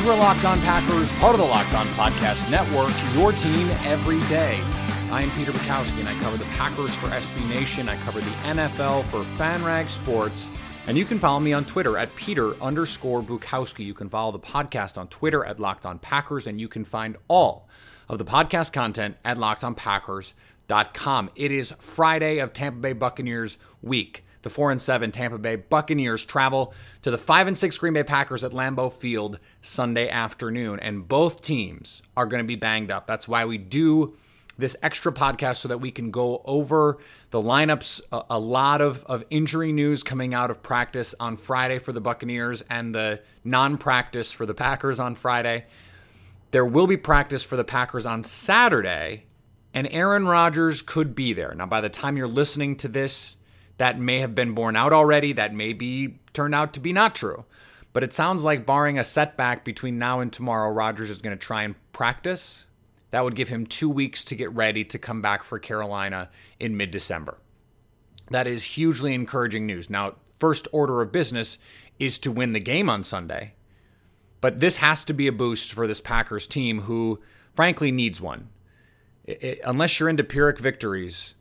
You are Locked On Packers, part of the Locked On Podcast Network, your team every day. I am Peter Bukowski, and I cover the Packers for SB Nation. I cover the NFL for FanRag Sports. And you can follow me on Twitter at Peter underscore Bukowski. You can follow the podcast on Twitter at Locked On Packers, and you can find all of the podcast content at lockedonpackers.com. It is Friday of Tampa Bay Buccaneers week. The 4 and 7 Tampa Bay Buccaneers travel to the 5 and 6 Green Bay Packers at Lambeau Field Sunday afternoon, and both teams are going to be banged up. That's why we do this extra podcast so that we can go over the lineups. A, a, lot of, of injury news coming out of practice on Friday for the Buccaneers and the non practice for the Packers on Friday. There will be practice for the Packers on Saturday, and Aaron Rodgers could be there. Now, by the time you're listening to this, that may have been borne out already. That may be turned out to be not true. But it sounds like, barring a setback between now and tomorrow, Rodgers is going to try and practice. That would give him two weeks to get ready to come back for Carolina in mid December. That is hugely encouraging news. Now, first order of business is to win the game on Sunday. But this has to be a boost for this Packers team, who frankly needs one. It, unless you're into Pyrrhic victories,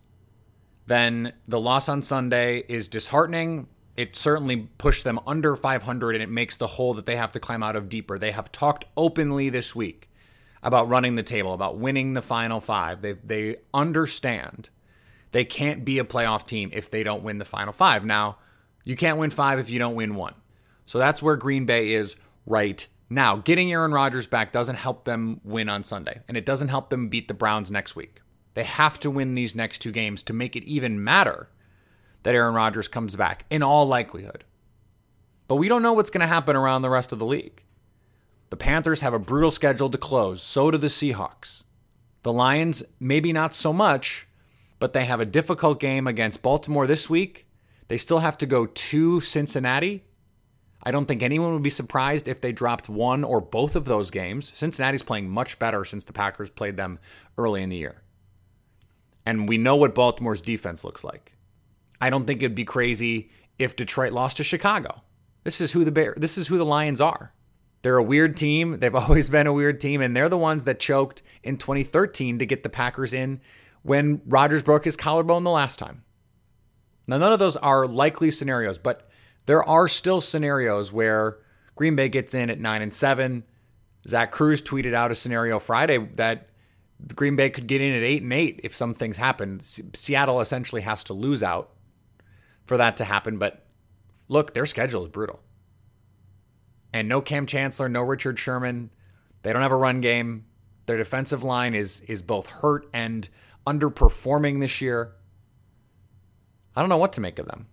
then the loss on Sunday is disheartening. It certainly pushed them under 500 and it makes the hole that they have to climb out of deeper. They have talked openly this week about running the table, about winning the final five. They, they understand they can't be a playoff team if they don't win the final five. Now, you can't win five if you don't win one. So that's where Green Bay is right now. Getting Aaron Rodgers back doesn't help them win on Sunday, and it doesn't help them beat the Browns next week. They have to win these next two games to make it even matter that Aaron Rodgers comes back, in all likelihood. But we don't know what's going to happen around the rest of the league. The Panthers have a brutal schedule to close, so do the Seahawks. The Lions, maybe not so much, but they have a difficult game against Baltimore this week. They still have to go to Cincinnati. I don't think anyone would be surprised if they dropped one or both of those games. Cincinnati's playing much better since the Packers played them early in the year and we know what Baltimore's defense looks like. I don't think it'd be crazy if Detroit lost to Chicago. This is who the Bear, this is who the Lions are. They're a weird team. They've always been a weird team, and they're the ones that choked in 2013 to get the Packers in when Rodgers broke his collarbone the last time. Now, none of those are likely scenarios, but there are still scenarios where Green Bay gets in at nine and seven. Zach Kruse tweeted out a scenario Friday that Green Bay could get in at eight and eight if some things happen. Seattle essentially has to lose out for that to happen. But look, their schedule is brutal. And no Kam Chancellor, no Richard Sherman. They don't have a run game. Their defensive line is is both hurt and underperforming this year. I don't know what to make of them.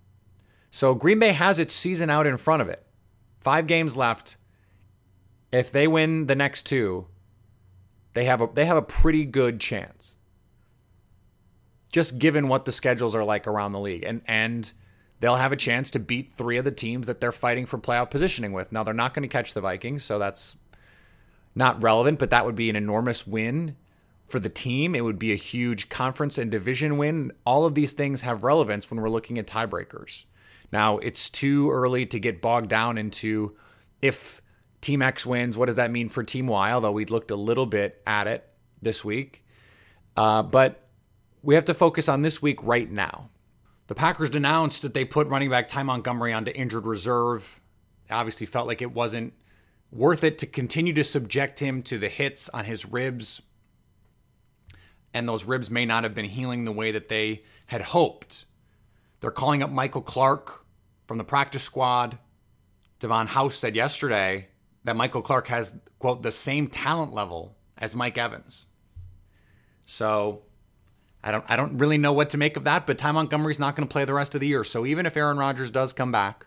So Green Bay has its season out in front of it. Five games left. If they win the next two, they have a they have a pretty good chance. Just given what the schedules are like around the league. And and they'll have a chance to beat three of the teams that they're fighting for playoff positioning with. Now they're not going to catch the Vikings, so that's not relevant, but that would be an enormous win for the team. It would be a huge conference and division win. All of these things have relevance when we're looking at tiebreakers. Now, it's too early to get bogged down into if Team X wins. What does that mean for Team Y? Although we looked a little bit at it this week. Uh, but we have to focus on this week right now. The Packers announced that they put running back Ty Montgomery onto injured reserve. Obviously, felt like it wasn't worth it to continue to subject him to the hits on his ribs. And those ribs may not have been healing the way that they had hoped. They're calling up Michael Clark from the practice squad. Davon House said yesterday that Michael Clark has, quote, the same talent level as Mike Evans. So I don't I don't really know what to make of that, but Ty Montgomery's not going to play the rest of the year. So even if Aaron Rodgers does come back,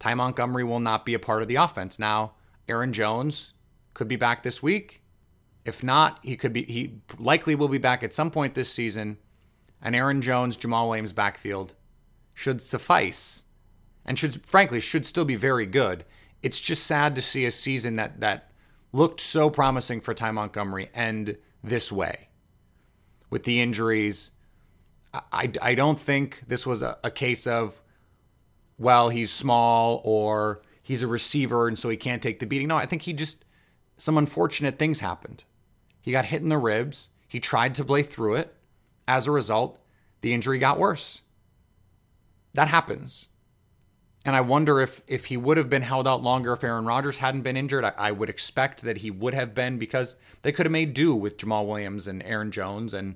Ty Montgomery will not be a part of the offense. Now, Aaron Jones could be back this week. If not, he could be he likely will be back at some point this season. And Aaron Jones, Jamaal Williams backfield should suffice and should frankly should still be very good. It's just sad to see a season that that looked so promising for Ty Montgomery end this way with the injuries. I, I don't think this was a, a case of, well, he's small or he's a receiver and so he can't take the beating. No, I think he just, some unfortunate things happened. He got hit in the ribs. He tried to play through it. As a result, the injury got worse. That happens. And I wonder if if he would have been held out longer if Aaron Rodgers hadn't been injured. I, I, would expect that he would have been because they could have made do with Jamaal Williams and Aaron Jones and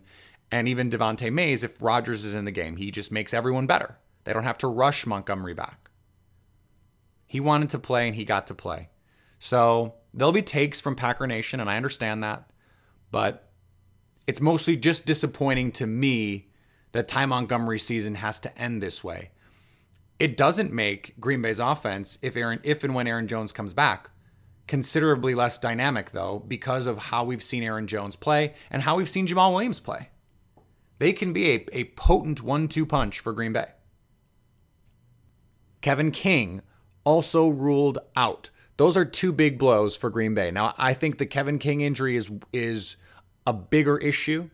and even Devante Mays if Rodgers is in the game. He just makes everyone better. They don't have to rush Montgomery back. He wanted to play and he got to play. So there'll be takes from Packer Nation, and I understand that. But it's mostly just disappointing to me that Ty Montgomery's season has to end this way. It doesn't make Green Bay's offense if Aaron if and when Aaron Jones comes back considerably less dynamic though because of how we've seen Aaron Jones play and how we've seen Jamaal Williams play. They can be a, a potent one-two punch for Green Bay. Kevin King also ruled out. Those are two big blows for Green Bay. Now, I think the Kevin King injury is is a bigger issue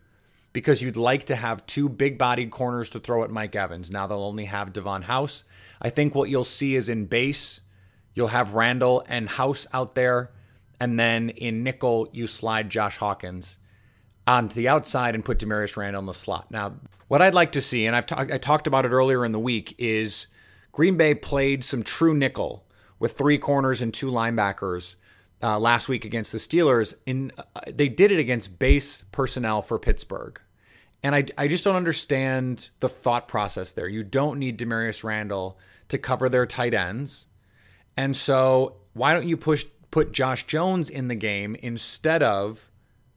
because you'd like to have two big bodied corners to throw at Mike Evans. Now they'll only have Davon House. I think what you'll see is in base, you'll have Randall and House out there. And then in nickel, you slide Josh Hawkins onto the outside and put Damarious Randall in the slot. Now, what I'd like to see, and I've I talked about it earlier in the week, is Green Bay played some true nickel with three corners and two linebackers uh, last week against the Steelers. In uh, they did it against base personnel for Pittsburgh. And I, I just don't understand the thought process there. You don't need Damarious Randall to cover their tight ends. And so why don't you push put Josh Jones in the game instead of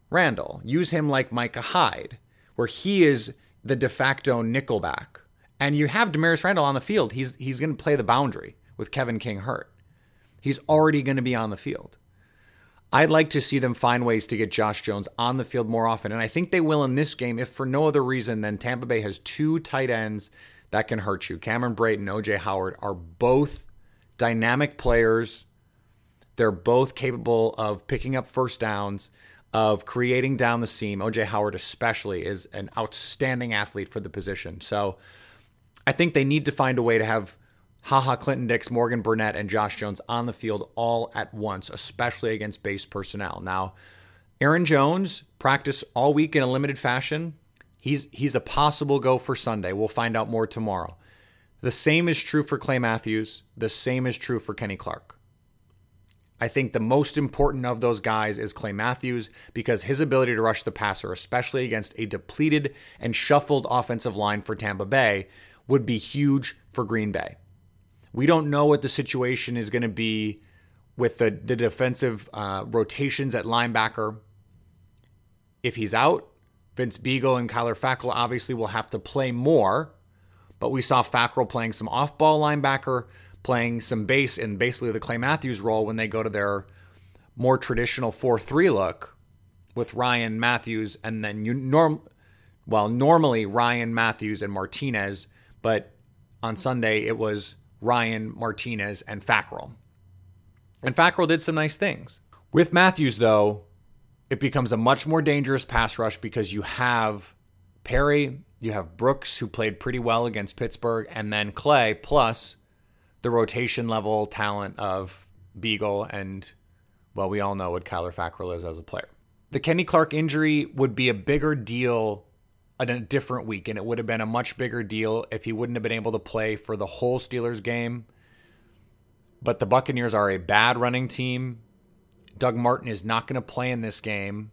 Randall? Use him like Micah Hyde, where he is the de facto nickelback. And you have Damarious Randall on the field. He's he's going to play the boundary with Kevin King hurt. He's already going to be on the field. I'd like to see them find ways to get Josh Jones on the field more often. And I think they will in this game, if for no other reason than Tampa Bay has two tight ends that can hurt you. Cameron Brate and OJ Howard are both dynamic players. They're both capable of picking up first downs, of creating down the seam. OJ Howard, especially, is an outstanding athlete for the position. So I think they need to find a way to have Ha Ha Clinton-Dix, Morgan Burnett, and Josh Jones on the field all at once, especially against base personnel. Now, Aaron Jones practiced all week in a limited fashion. He's he's a possible go for Sunday. We'll find out more tomorrow. The same is true for Clay Matthews. The same is true for Kenny Clark. I think the most important of those guys is Clay Matthews because his ability to rush the passer, especially against a depleted and shuffled offensive line for Tampa Bay, would be huge for Green Bay. We don't know what the situation is going to be with the, the defensive uh, rotations at linebacker. If he's out, Vince Biegel and Kyler Fackrell obviously will have to play more. But we saw Fackrell playing some off ball linebacker, playing some base in basically the Clay Matthews role when they go to their more traditional 4 3 look with Ryan Matthews and then you norm well normally Ryan Matthews and Martinez, but on Sunday it was Ryan, Martinez, and Fackrell. And Fackrell did some nice things. With Matthews, though, it becomes a much more dangerous pass rush because you have Perry, you have Brooks, who played pretty well against Pittsburgh, and then Clay, plus the rotation level talent of Biegel and, well, we all know what Kyler Fackrell is as a player. The Kenny Clark injury would be a bigger deal a different week, and it would have been a much bigger deal if he wouldn't have been able to play for the whole Steelers game. But the Buccaneers are a bad running team. Doug Martin is not going to play in this game.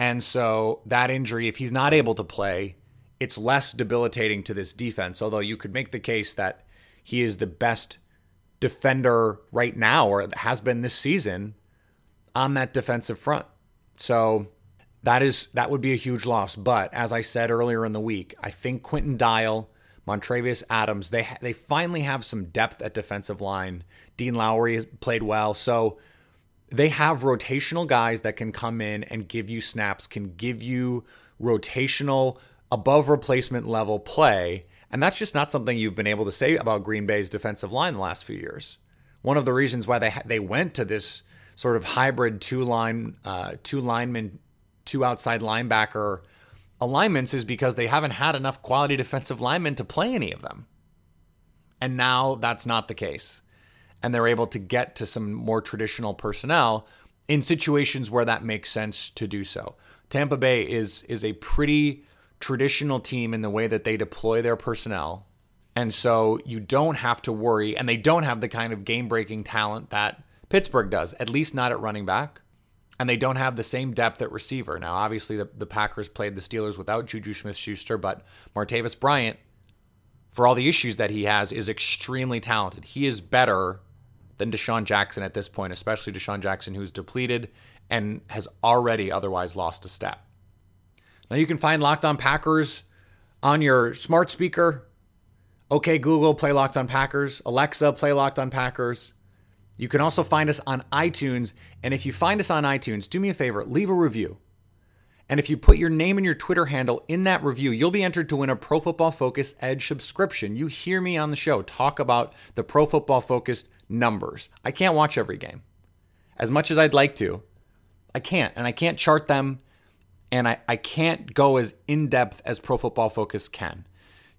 And so that injury, if he's not able to play, it's less debilitating to this defense. Although you could make the case that he is the best defender right now, or has been this season, on that defensive front. So that is that would be a huge loss. But as I said earlier in the week, I think Quinton Dial, Montravius Adams, they they finally have some depth at defensive line. Dean Lowry has played well, so they have rotational guys that can come in and give you snaps, can give you rotational above replacement level play. And that's just not something you've been able to say about Green Bay's defensive line the last few years. One of the reasons why they they went to this sort of hybrid two line uh, two lineman two outside linebacker alignments is because they haven't had enough quality defensive linemen to play any of them. And now that's not the case. And they're able to get to some more traditional personnel in situations where that makes sense to do so. Tampa Bay is is a pretty traditional team in the way that they deploy their personnel. And so you don't have to worry and they don't have the kind of game-breaking talent that Pittsburgh does, at least not at running back and they don't have the same depth at receiver. Now, obviously, the, the Packers played the Steelers without Juju Smith Schuster, but Martavis Bryant, for all the issues that he has, is extremely talented. He is better than DeSean Jackson at this point, especially DeSean Jackson, who's depleted and has already otherwise lost a step. Now, you can find Locked On Packers on your smart speaker. Okay, Google, play Locked On Packers. Alexa, play Locked On Packers. You can also find us on iTunes. And if you find us on iTunes, do me a favor, leave a review. And if you put your name and your Twitter handle in that review, you'll be entered to win a Pro Football Focus Edge subscription. You hear me on the show talk about the Pro Football Focused numbers. I can't watch every game as much as I'd like to. I can't. And I can't chart them. And I, I can't go as in depth as Pro Football Focus can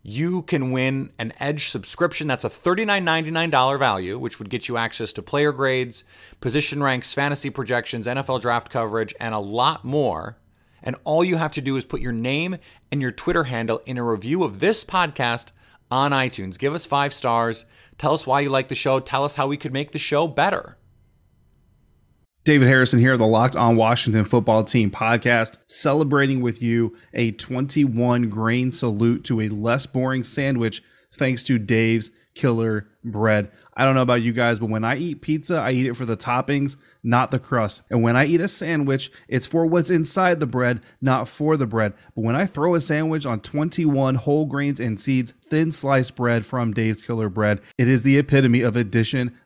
you can win an Edge subscription. That's a $39.99 value, which would get you access to player grades, position ranks, fantasy projections, NFL draft coverage, and a lot more. And all you have to do is put your name and your Twitter handle in a review of this podcast on iTunes. Give us five stars. Tell us why you like the show. Tell us how we could make the show better. David Harrison here, the Locked On Washington Football Team podcast, celebrating with you a 21 grain salute to a less boring sandwich thanks to Dave's Killer Bread. I don't know about you guys, but when I eat pizza, I eat it for the toppings, not the crust. And when I eat a sandwich, it's for what's inside the bread, not for the bread. But when I throw a sandwich on 21 whole grains and seeds, thin sliced bread from Dave's Killer Bread, it is the epitome of addition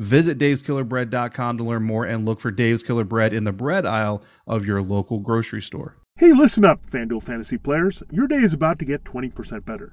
Visit daveskillerbread.com to learn more and look for Dave's Killer Bread in the bread aisle of your local grocery store. Hey, listen up, FanDuel Fantasy players. Your day is about to get 20% better.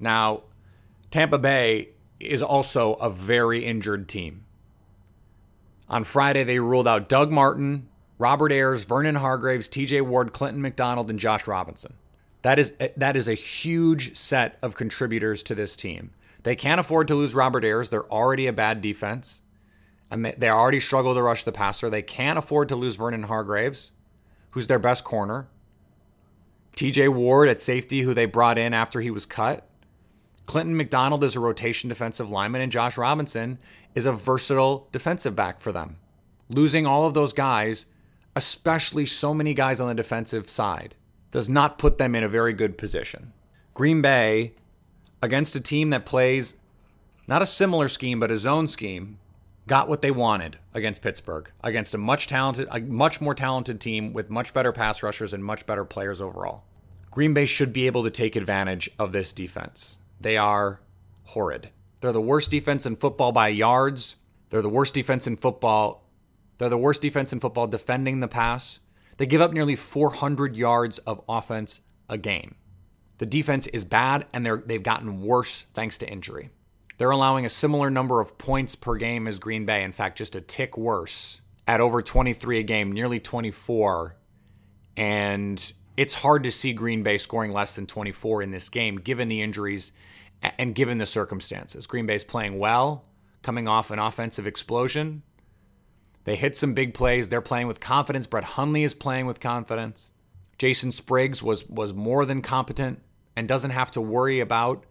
Now, Tampa Bay is also a very injured team. On Friday, they ruled out Doug Martin, Robert Ayers, Vernon Hargreaves, TJ Ward, Clinton McDonald, and Josh Robinson. That is that is a huge set of contributors to this team. They can't afford to lose Robert Ayers. They're already a bad defense. And they, they already struggle to rush the passer. They can't afford to lose Vernon Hargreaves, who's their best corner. TJ Ward at safety, who they brought in after he was cut. Clinton McDonald is a rotation defensive lineman, and Josh Robinson is a versatile defensive back for them. Losing all of those guys, especially so many guys on the defensive side, does not put them in a very good position. Green Bay, against a team that plays not a similar scheme, but a zone scheme, got what they wanted against Pittsburgh, against a much talented, a much more talented team with much better pass rushers and much better players overall. Green Bay should be able to take advantage of this defense. They are horrid. They're the worst defense in football by yards. They're the worst defense in football. They're the worst defense in football defending the pass. They give up nearly 400 yards of offense a game. The defense is bad and they're, they've gotten worse thanks to injury. They're allowing a similar number of points per game as Green Bay, in fact, just a tick worse at over 23 a game, nearly 24. And it's hard to see Green Bay scoring less than 24 in this game, given the injuries and given the circumstances. Green Bay's playing well, coming off an offensive explosion. They hit some big plays. They're playing with confidence. Brett Hundley is playing with confidence. Jason Spriggs was was more than competent and doesn't have to worry about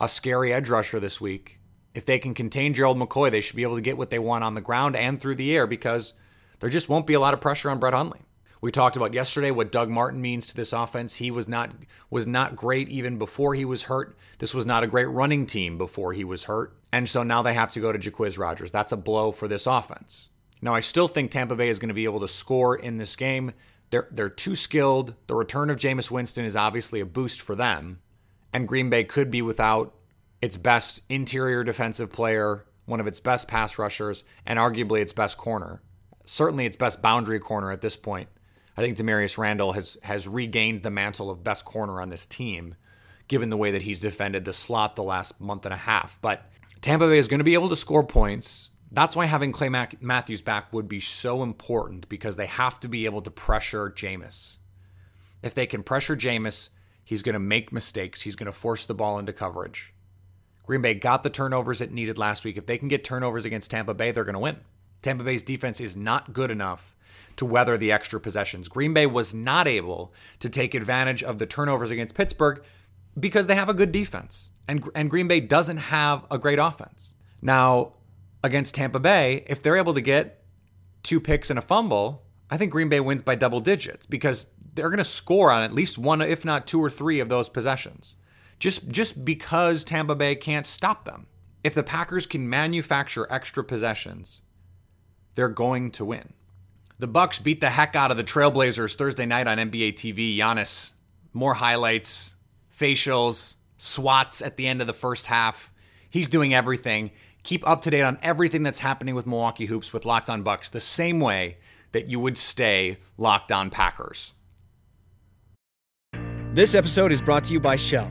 a scary edge rusher this week. If they can contain Gerald McCoy, they should be able to get what they want on the ground and through the air because there just won't be a lot of pressure on Brett Hundley. We talked about yesterday what Doug Martin means to this offense. He was not was not great even before he was hurt. This was not a great running team before he was hurt. And so now they have to go to Jacquizz Rodgers. That's a blow for this offense. Now I still think Tampa Bay is going to be able to score in this game. They're they're too skilled. The return of Jameis Winston is obviously a boost for them. And Green Bay could be without its best interior defensive player, one of its best pass rushers, and arguably its best corner. Certainly its best boundary corner at this point. I think Damarious Randall has has regained the mantle of best corner on this team, given the way that he's defended the slot the last month and a half. But Tampa Bay is going to be able to score points. That's why having Clay Matthews back would be so important because they have to be able to pressure Jameis. If they can pressure Jameis, he's going to make mistakes. He's going to force the ball into coverage. Green Bay got the turnovers it needed last week. If they can get turnovers against Tampa Bay, they're going to win. Tampa Bay's defense is not good enough to weather the extra possessions. Green Bay was not able to take advantage of the turnovers against Pittsburgh because they have a good defense. And, and Green Bay doesn't have a great offense. Now, against Tampa Bay, if they're able to get two picks and a fumble, I think Green Bay wins by double digits because they're going to score on at least one, if not two or three of those possessions. Just just because Tampa Bay can't stop them. If the Packers can manufacture extra possessions, they're going to win. The Bucks beat the heck out of the Trailblazers Thursday night on NBA TV. Giannis, more highlights, facials, swats at the end of the first half. He's doing everything. Keep up to date on everything that's happening with Milwaukee Hoops with Locked On Bucks the same way that you would stay Locked On Packers. This episode is brought to you by Shell.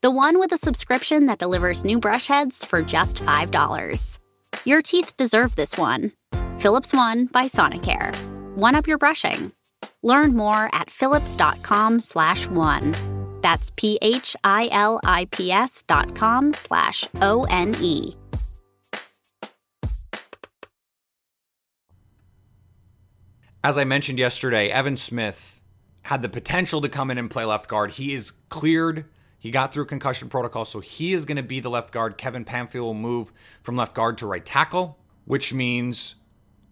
The one with a subscription that delivers new brush heads for just $5. Your teeth deserve this one. Philips One by Sonicare. One up your brushing. Learn more at philips.com slash one. That's P-H-I-L-I-P-S dot com slash O-N-E. As I mentioned yesterday, Evan Smith had the potential to come in and play left guard. He is cleared He got through concussion protocol, so he is going to be the left guard. Kevin Pamphile will move from left guard to right tackle, which means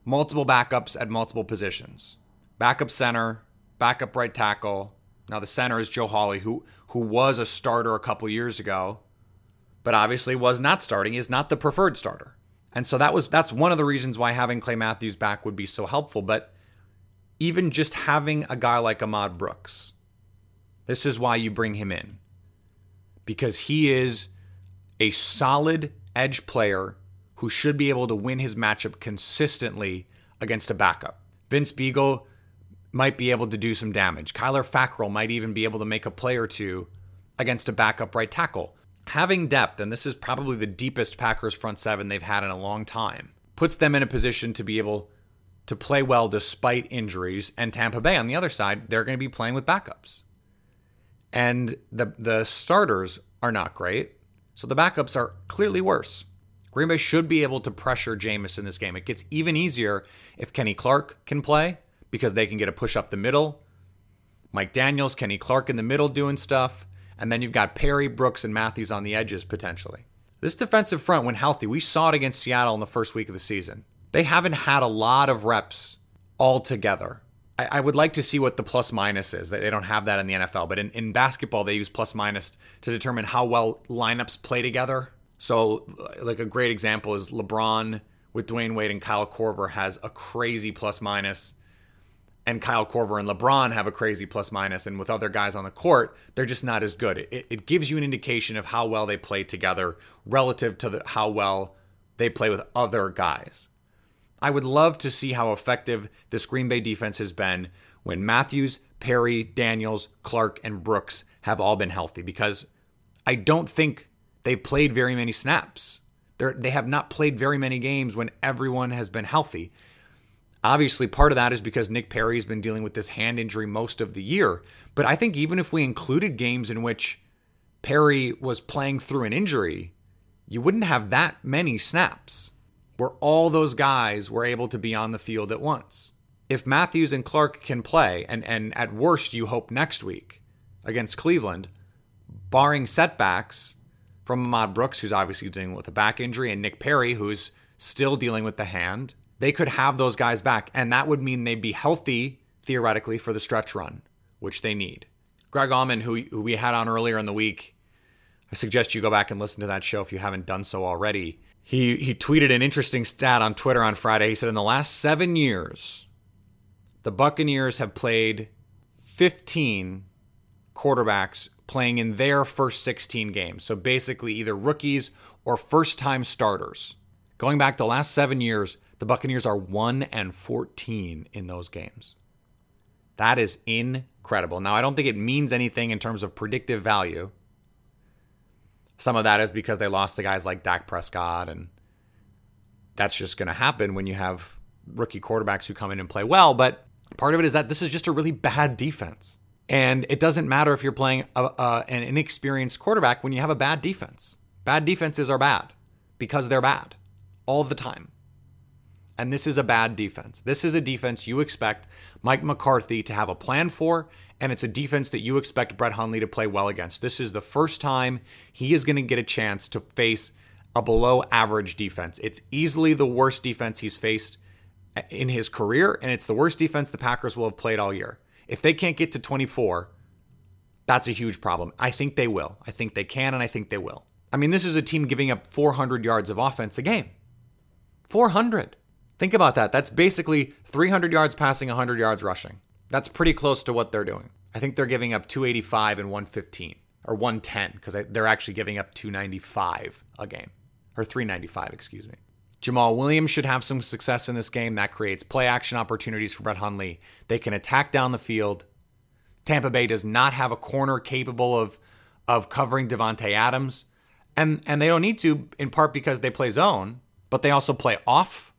multiple backups at multiple positions. Backup center, backup right tackle. Now the center is Joe Hawley, who who was a starter a couple years ago, but obviously was not starting. Is not the preferred starter, and so that was that's one of the reasons why having Clay Matthews back would be so helpful. But even just having a guy like Ahmad Brooks, this is why you bring him in because he is a solid edge player who should be able to win his matchup consistently against a backup. Vince Biegel might be able to do some damage. Kyler Fackrell might even be able to make a play or two against a backup right tackle. Having depth, and this is probably the deepest Packers front seven they've had in a long time, puts them in a position to be able to play well despite injuries. And Tampa Bay on the other side, they're going to be playing with backups and the the starters are not great. So the backups are clearly worse. Green Bay should be able to pressure Jameis in this game. It gets even easier if Kenny Clark can play because they can get a push up the middle. Mike Daniels, Kenny Clark in the middle doing stuff. And then you've got Perry, Brooks, and Matthews on the edges potentially. This defensive front, when healthy, we saw it against Seattle in the first week of the season. They haven't had a lot of reps all together. I, I, would like to see what the plus minus is. They don't have that in the NFL, but in, in basketball, they use plus minus to determine how well lineups play together. So, like a great example is LeBron with Dwyane Wade and Kyle Korver has a crazy plus minus, and Kyle Korver and LeBron have a crazy plus minus, and with other guys on the court, they're just not as good. It, it gives you an indication of how well they play together relative to the, how well they play with other guys. I would love to see how effective this Green Bay defense has been when Matthews, Perry, Daniels, Clark, and Brooks have all been healthy because I don't think they've played very many snaps. They're, they have not played very many games when everyone has been healthy. Obviously, part of that is because Nick Perry's been dealing with this hand injury most of the year. But I think even if we included games in which Perry was playing through an injury, you wouldn't have that many snaps where all those guys were able to be on the field at once. If Matthews and Clark can play, and, and at worst you hope next week against Cleveland, barring setbacks from Ahmad Brooks, who's obviously dealing with a back injury, and Nick Perry, who's still dealing with the hand, they could have those guys back. And that would mean they'd be healthy, theoretically, for the stretch run, which they need. Greg Auman, who, who we had on earlier in the week, I suggest you go back and listen to that show if you haven't done so already. He he tweeted an interesting stat on Twitter on Friday. He said in the last 7 years the Buccaneers have played 15 quarterbacks playing in their first 16 games. So basically either rookies or first-time starters. Going back the last 7 years, the Buccaneers are 1 and 14 in those games. That is incredible. Now, I don't think it means anything in terms of predictive value some of that is because they lost the guys like Dak Prescott, and that's just going to happen when you have rookie quarterbacks who come in and play well. But part of it is that this is just a really bad defense. And it doesn't matter if you're playing a, a, an inexperienced quarterback when you have a bad defense. Bad defenses are bad because they're bad all the time. And this is a bad defense. This is a defense you expect Mike McCarthy to have a plan for and it's a defense that you expect Brett Hundley to play well against. This is the first time he is going to get a chance to face a below average defense. It's easily the worst defense he's faced in his career, and it's the worst defense the Packers will have played all year. If they can't get to 24, that's a huge problem. I think they will. I think they can, and I think they will. I mean, this is a team giving up 400 yards of offense a game. 400. Think about that. That's basically 300 yards passing, 100 yards rushing. That's pretty close to what they're doing. I think they're giving up 285 and 115 or 110 because they're actually giving up 295 a game or 395, excuse me. Jamaal Williams should have some success in this game. That creates play action opportunities for Brett Hundley. They can attack down the field. Tampa Bay does not have a corner capable of of covering Davante Adams. And and they don't need to in part because they play zone, but they also play off,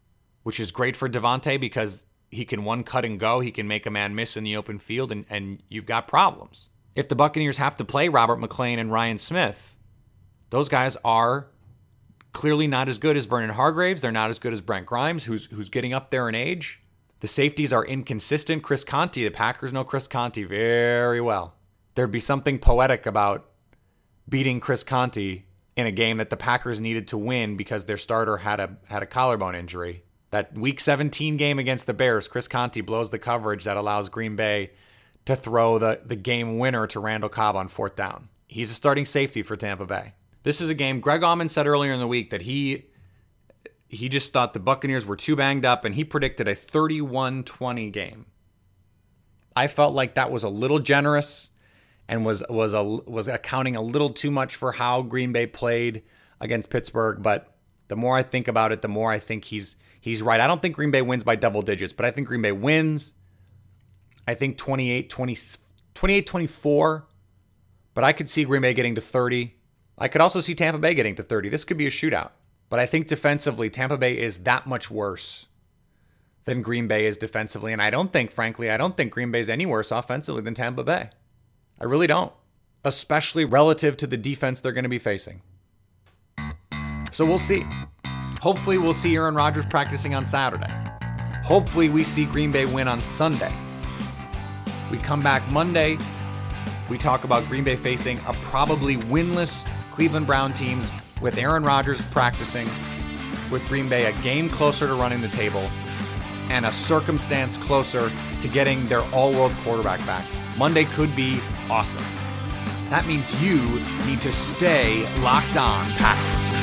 which is great for Davante because he can one cut and go. He can make a man miss in the open field, and, and you've got problems. If the Buccaneers have to play Robert McClain and Ryan Smith, those guys are clearly not as good as Vernon Hargreaves. They're not as good as Brent Grimes, who's who's getting up there in age. The safeties are inconsistent. Chris Conte, the Packers know Chris Conte very well. There'd be something poetic about beating Chris Conte in a game that the Packers needed to win because their starter had a had a collarbone injury. That week 17 game against the Bears, Chris Conte blows the coverage that allows Green Bay to throw the, the game winner to Randall Cobb on fourth down. He's a starting safety for Tampa Bay. This is a game Greg Auman said earlier in the week that he he just thought the Buccaneers were too banged up and he predicted a 31-20 game. I felt like that was a little generous and was was a was accounting a little too much for how Green Bay played against Pittsburgh, but the more I think about it, the more I think he's he's right. I don't think Green Bay wins by double digits, but I think Green Bay wins. I think 28 20 28 24, but I could see Green Bay getting to 30. I could also see Tampa Bay getting to 30. This could be a shootout. But I think defensively Tampa Bay is that much worse than Green Bay is defensively, and I don't think frankly, I don't think Green Bay is any worse offensively than Tampa Bay. I really don't, especially relative to the defense they're going to be facing. So we'll see. Hopefully, we'll see Aaron Rodgers practicing on Saturday. Hopefully, we see Green Bay win on Sunday. We come back Monday. We talk about Green Bay facing a probably winless Cleveland Brown teams with Aaron Rodgers practicing, with Green Bay a game closer to running the table, and a circumstance closer to getting their all world quarterback back. Monday could be awesome. That means you need to stay locked on Packers.